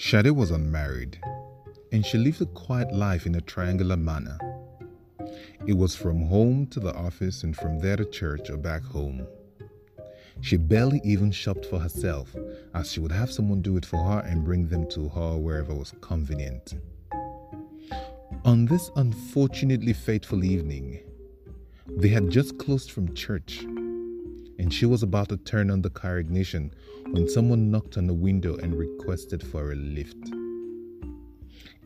Shade was unmarried, and she lived a quiet life in a triangular manner. It was from home to the office and from there to church or back home. She barely even shopped for herself, as she would have someone do it for her and bring them to her wherever was convenient. On this unfortunately fateful evening, they had just closed from church, and she was about to turn on the car ignition when someone knocked on the window and requested for a lift.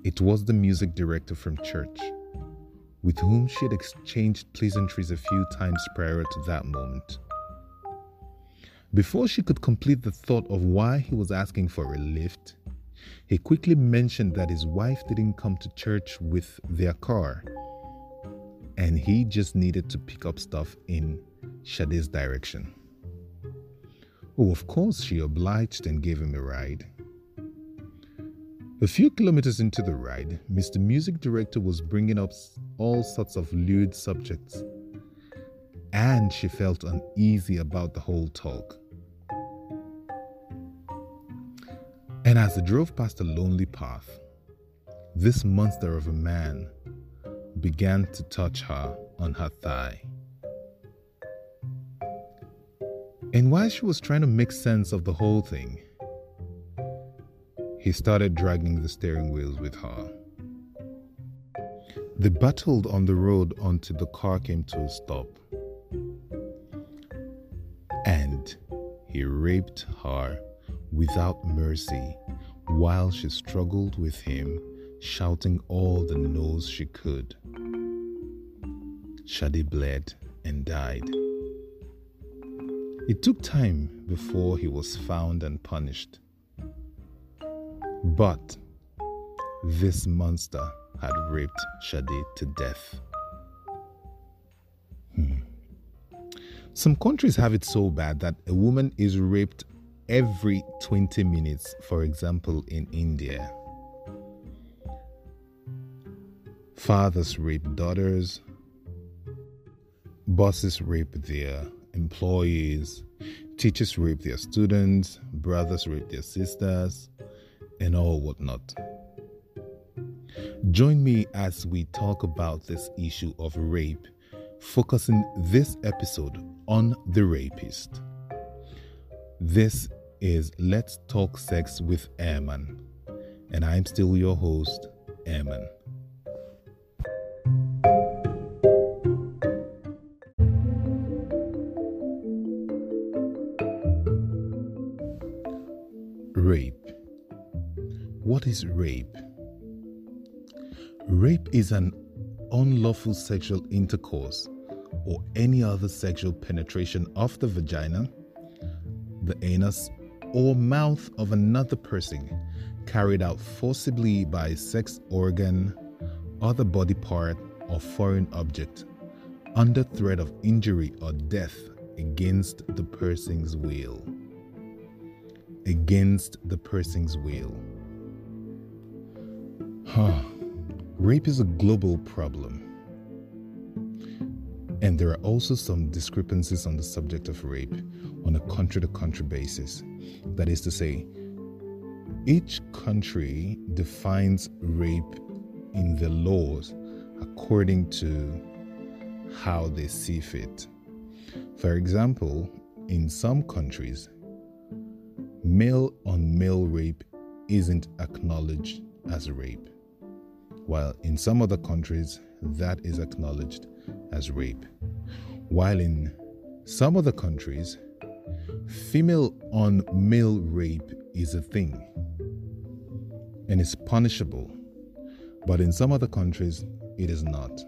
It was the music director from church, with whom she had exchanged pleasantries a few times prior to that moment. Before she could complete the thought of why he was asking for a lift, he quickly mentioned that his wife didn't come to church with their car and he just needed to pick up stuff in Shade's direction. Oh, of course, she obliged and gave him a ride. A few kilometers into the ride, Mr. Music Director was bringing up all sorts of lewd subjects, and she felt uneasy about the whole talk. And as they drove past a lonely path, this monster of a man began to touch her on her thigh. And while she was trying to make sense of the whole thing, he started dragging the steering wheels with her. They battled on the road until the car came to a stop. And he raped her without mercy while she struggled with him, shouting all the no's she could. Shadi bled and died. It took time before he was found and punished. But this monster had raped Shadi to death. Hmm. Some countries have it so bad that a woman is raped every 20 minutes, for example, in India. Fathers rape daughters, bosses rape their employees, teachers rape their students, brothers rape their sisters, and all whatnot. Join me as we talk about this issue of rape, focusing this episode on the rapist. This is Let's Talk Sex with Airman, and I'm still your host, Airman. Is rape? Rape is an unlawful sexual intercourse or any other sexual penetration of the vagina, the anus, or mouth of another person carried out forcibly by a sex organ, other body part, or foreign object under threat of injury or death against the person's will. Against the person's will. Huh. Rape is a global problem. And there are also some discrepancies on the subject of rape on a country to country basis. That is to say, each country defines rape in the laws according to how they see fit. For example, in some countries, male on male rape isn't acknowledged as rape, while in some other countries, that is acknowledged as rape. While in some other countries, female on male rape is a thing and is punishable, but in some other countries, it is not.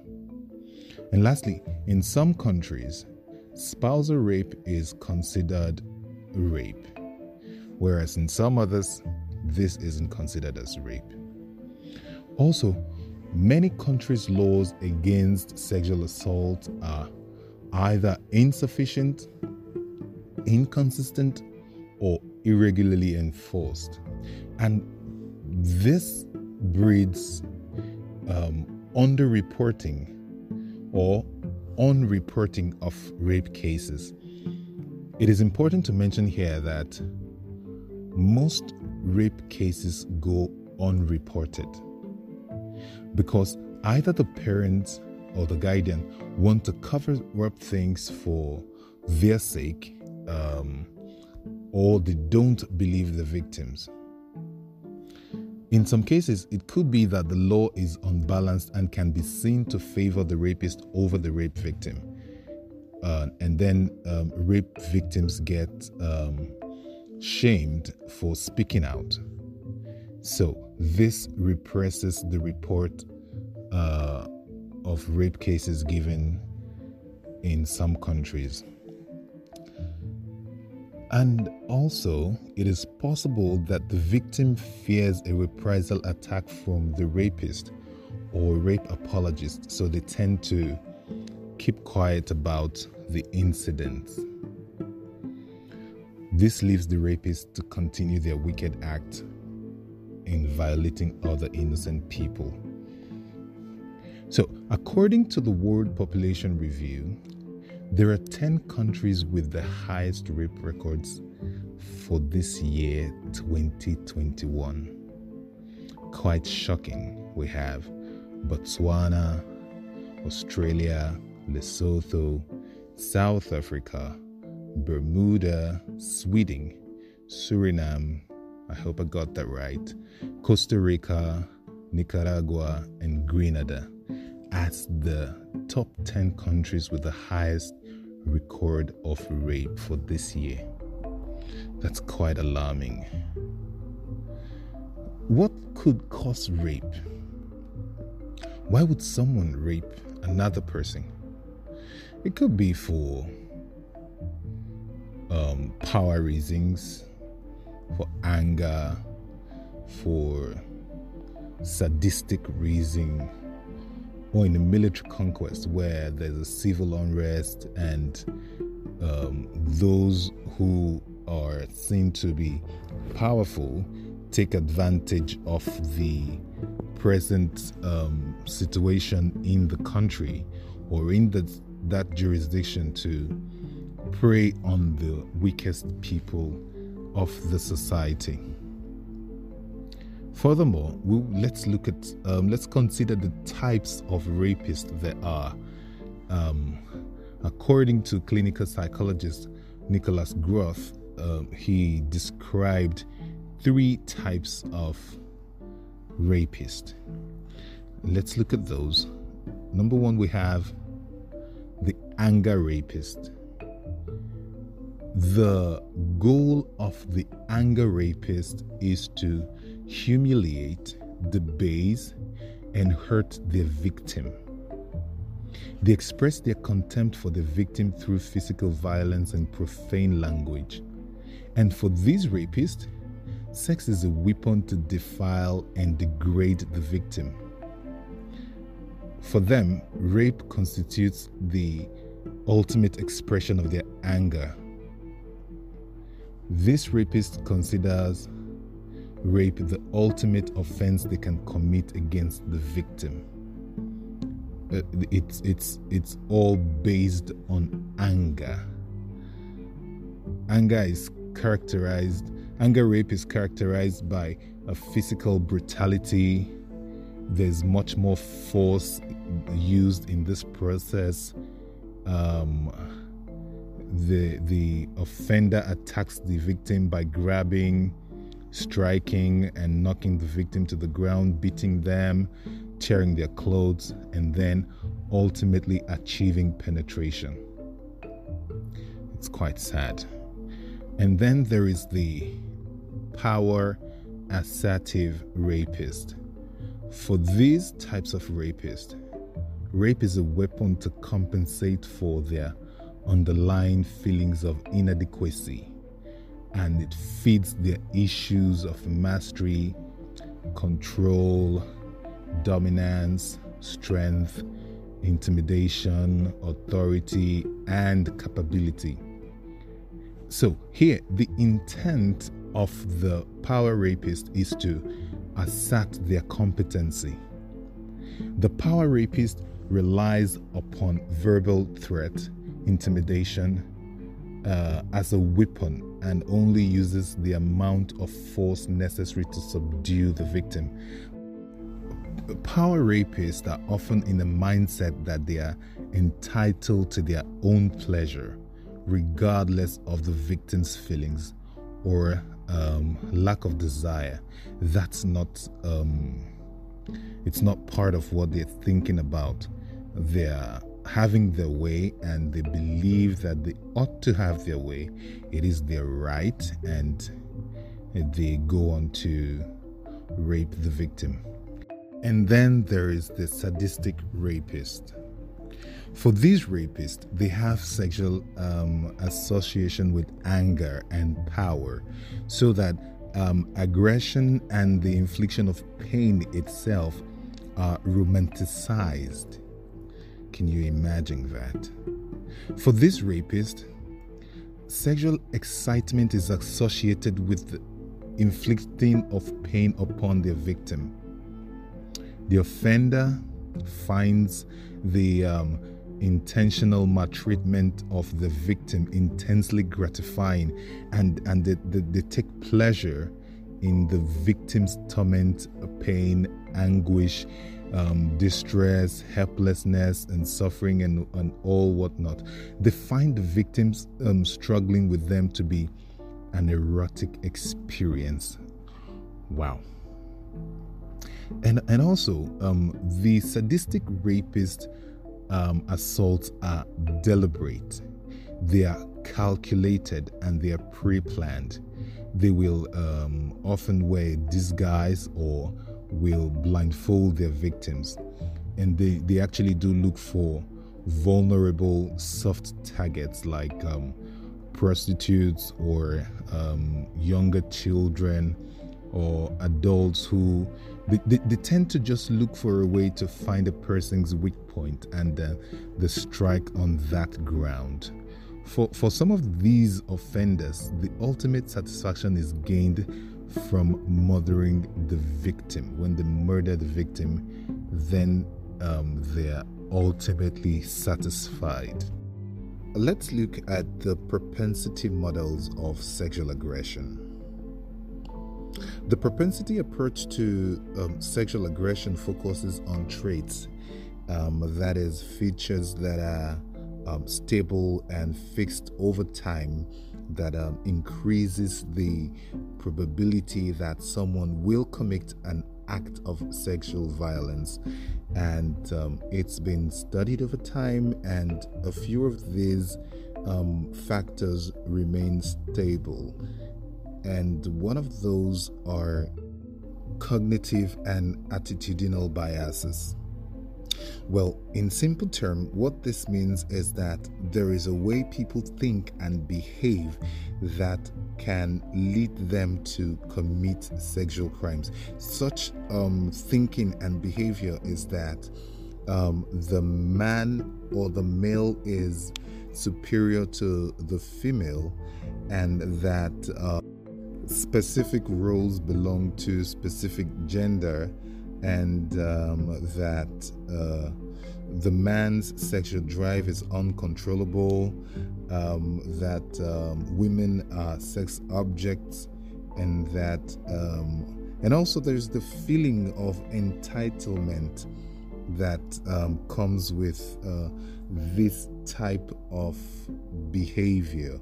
And lastly, in some countries, spousal rape is considered rape, whereas in some others, this isn't considered as rape. Also, many countries' laws against sexual assault are either insufficient, inconsistent, or irregularly enforced. And this breeds um, underreporting or unreporting of rape cases. It is important to mention here that most rape cases go unreported? Because either the parents or the guardian want to cover up things for their sake, um, or they don't believe the victims. In some cases, it could be that the law is unbalanced and can be seen to favor the rapist over the rape victim. Uh, and then um, rape victims get um, shamed for speaking out. So, this represses the report uh, of rape cases given in some countries. And also, it is possible that the victim fears a reprisal attack from the rapist or rape apologist, so they tend to keep quiet about the incident. This leaves the rapist to continue their wicked act in violating other innocent people. So, according to the World Population Review, there are 10 countries with the highest rape records for this year, 2021. Quite shocking. We have Botswana, Australia, Lesotho, South Africa, Bermuda, Sweden, Suriname, I hope I got that right, Costa Rica, Nicaragua, and Grenada as the top 10 countries with the highest record of rape for this year. That's quite alarming. What could cause rape? Why would someone rape another person? It could be for um, power reasons, for anger, for sadistic reason, or in a military conquest where there's a civil unrest and um, those who are seen to be powerful take advantage of the present um, situation in the country or in the, that jurisdiction to prey on the weakest people of the society. Furthermore, we'll, let's look at um, let's consider the types of rapists there are. Um, according to clinical psychologist Nicholas Groth, um, he described three types of rapist. Let's look at those. Number one, we have the anger rapist. The goal of the anger rapist is to humiliate, debase, and hurt their victim. They express their contempt for the victim through physical violence and profane language. And for these rapists, sex is a weapon to defile and degrade the victim. For them, rape constitutes the ultimate expression of their anger this rapist considers rape the ultimate offense they can commit against the victim. Uh, it's it's it's all based on anger. Anger is characterized. Anger rape is characterized by a physical brutality. There's much more force used in this process. Um, the the offender attacks the victim by grabbing, striking, and knocking the victim to the ground, beating them, tearing their clothes, and then ultimately achieving penetration. It's quite sad. And then there is the power assertive rapist. For these types of rapists, rape is a weapon to compensate for their underlying feelings of inadequacy and it feeds their issues of mastery, control, dominance, strength, intimidation, authority, and capability. So, here, the intent of the power rapist is to assert their competency. The power rapist relies upon verbal threat intimidation, uh, as a weapon and only uses the amount of force necessary to subdue the victim. Power rapists are often in the mindset that they are entitled to their own pleasure, regardless of the victim's feelings or um, lack of desire. That's not. Um, it's not part of what they're thinking about. They're having their way and they believe that they ought to have their way. It is their right, and they go on to rape the victim. And then there is the sadistic rapist. For these rapists, they have sexual um, association with anger and power, so that um, aggression and the infliction of pain itself are romanticized. Can you imagine that? For this rapist, sexual excitement is associated with the inflicting of pain upon their victim. The offender finds the um, intentional maltreatment of the victim intensely gratifying and, and they, they, they take pleasure in the victim's torment, pain, anguish, um, distress, helplessness, and suffering, and, and all whatnot. They find the victims um, struggling with them to be an erotic experience. Wow. And, and also, um, the sadistic rapist um, assaults are deliberate, they are calculated, and they are pre planned. They will um, often wear disguise or will blindfold their victims. And they, they actually do look for vulnerable, soft targets like um, prostitutes or um, younger children or adults who they, they, they, tend to just look for a way to find a person's weak point and uh, the strike on that ground. For, for some of these offenders, the ultimate satisfaction is gained from murdering the victim. When they murder the victim, then um, they're ultimately satisfied. Let's look at the propensity models of sexual aggression. The propensity approach to um, sexual aggression focuses on traits, um, that is, features that are um, stable and fixed over time that um, increases the probability that someone will commit an act of sexual violence. And um, it's been studied over time, and a few of these um, factors remain stable. And one of those are cognitive and attitudinal biases. Well, in simple terms, what this means is that there is a way people think and behave that can lead them to commit sexual crimes. Such um, thinking and behavior is that um, the man or the male is superior to the female, and that uh, specific roles belong to specific gender and um, that uh, the man's sexual drive is uncontrollable, um, that um, women are sex objects, and that, um, and also there's the feeling of entitlement that um, comes with uh, this type of behavior.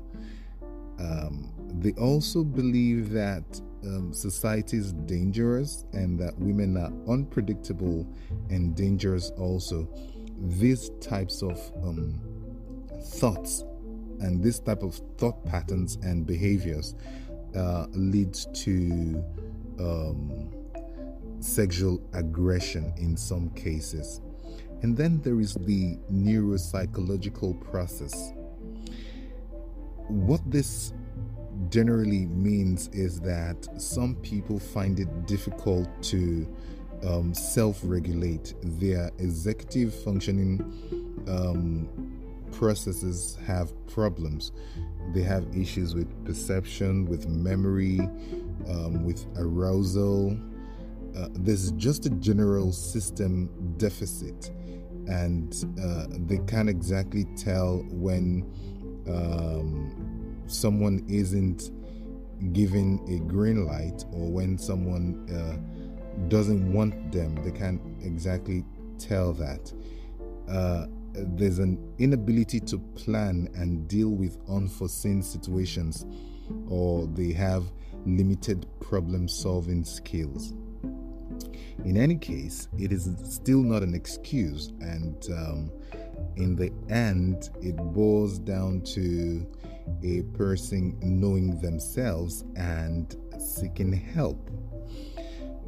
Um, they also believe that um, society is dangerous and that women are unpredictable and dangerous also. These types of um, thoughts and this type of thought patterns and behaviors uh, leads to um, sexual aggression in some cases. And then there is the neuropsychological process. What this generally means is that some people find it difficult to um, self regulate. Their executive functioning um, processes have problems. They have issues with perception, with memory, um, with arousal. Uh, there's just a general system deficit, and uh, they can't exactly tell when um, someone isn't given a green light or when someone uh, doesn't want them, they can't exactly tell that. Uh, there's an inability to plan and deal with unforeseen situations, or they have limited problem solving skills. In any case, it is still not an excuse, and um, in the end, it boils down to a person knowing themselves and seeking help.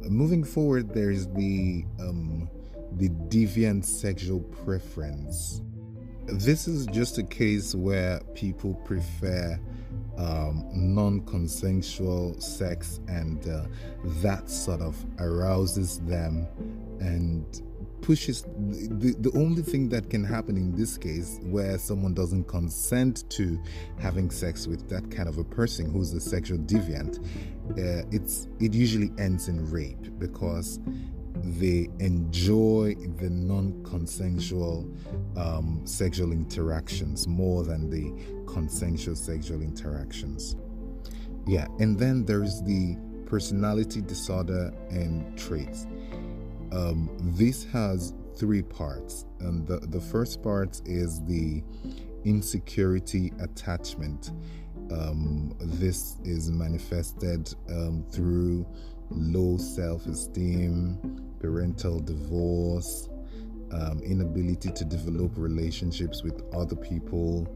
Moving forward, there's the um, the deviant sexual preference. This is just a case where people prefer um, non consensual sex, and uh, that sort of arouses them and pushes the, the only thing that can happen in this case where someone doesn't consent to having sex with that kind of a person who's a sexual deviant uh, it's it usually ends in rape because they enjoy the non-consensual um, sexual interactions more than the consensual sexual interactions. Yeah and then there's the personality disorder and traits um, this has three parts, and the, the first part is the insecurity attachment. Um, this is manifested um, through low self esteem, parental divorce, um, inability to develop relationships with other people,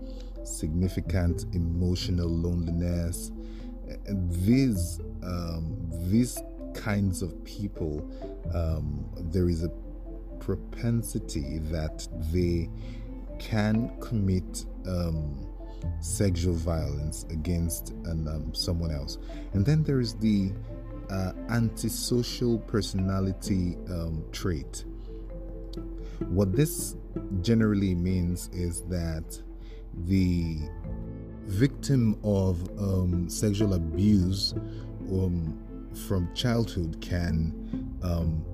significant emotional loneliness. These um, these kinds of people, um, there is a propensity that they can commit um, sexual violence against an, um, someone else. And then there is the uh, antisocial personality um, trait. What this generally means is that the victim of um, sexual abuse um, from childhood can um,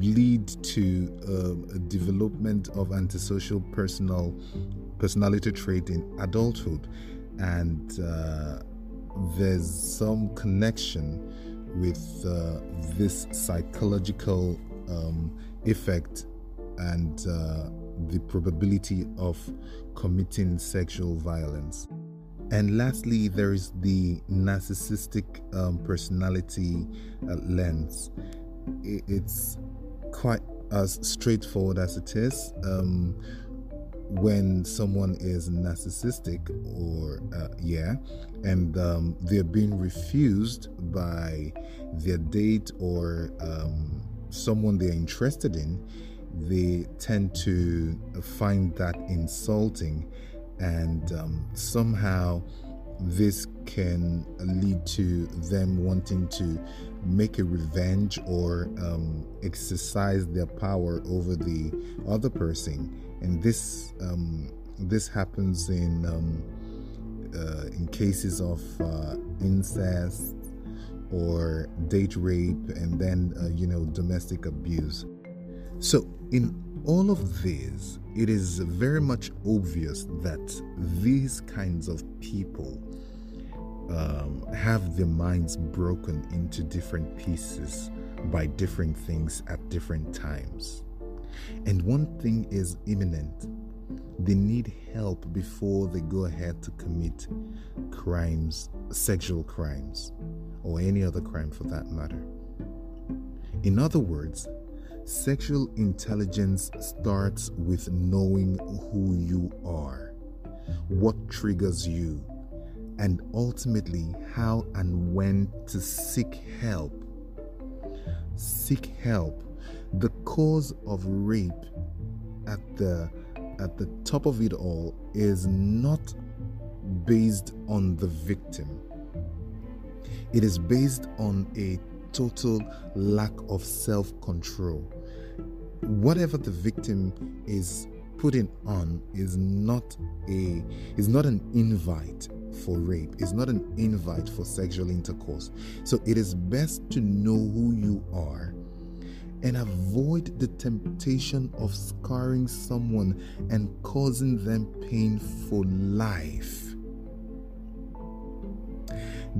lead to a development of antisocial personal personality trait in adulthood, and uh, there's some connection with uh, this psychological um, effect and uh, the probability of committing sexual violence. And lastly, there is the narcissistic um, personality uh, lens. It's quite as straightforward as it is. Um, when someone is narcissistic, or uh, yeah, and um, they're being refused by their date or um, someone they're interested in, they tend to find that insulting and um, somehow this can lead to them wanting to make a revenge or um, exercise their power over the other person. And this um, this happens in um, uh, in cases of uh, incest or date rape and then uh, you know domestic abuse. So in all of this, it is very much obvious that these kinds of people um, have their minds broken into different pieces by different things at different times. And one thing is imminent they need help before they go ahead to commit crimes, sexual crimes, or any other crime for that matter. In other words, Sexual intelligence starts with knowing who you are, what triggers you, and ultimately how and when to seek help. Seek help. The cause of rape at the at the top of it all is not based on the victim. It is based on a total lack of self control. Whatever the victim is putting on is not a is not an invite for rape is not an invite for sexual intercourse. So it is best to know who you are and avoid the temptation of scarring someone and causing them pain for life.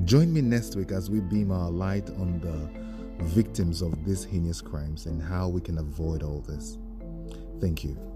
Join me next week as we beam our light on the victims of these heinous crimes and how we can avoid all this. Thank you.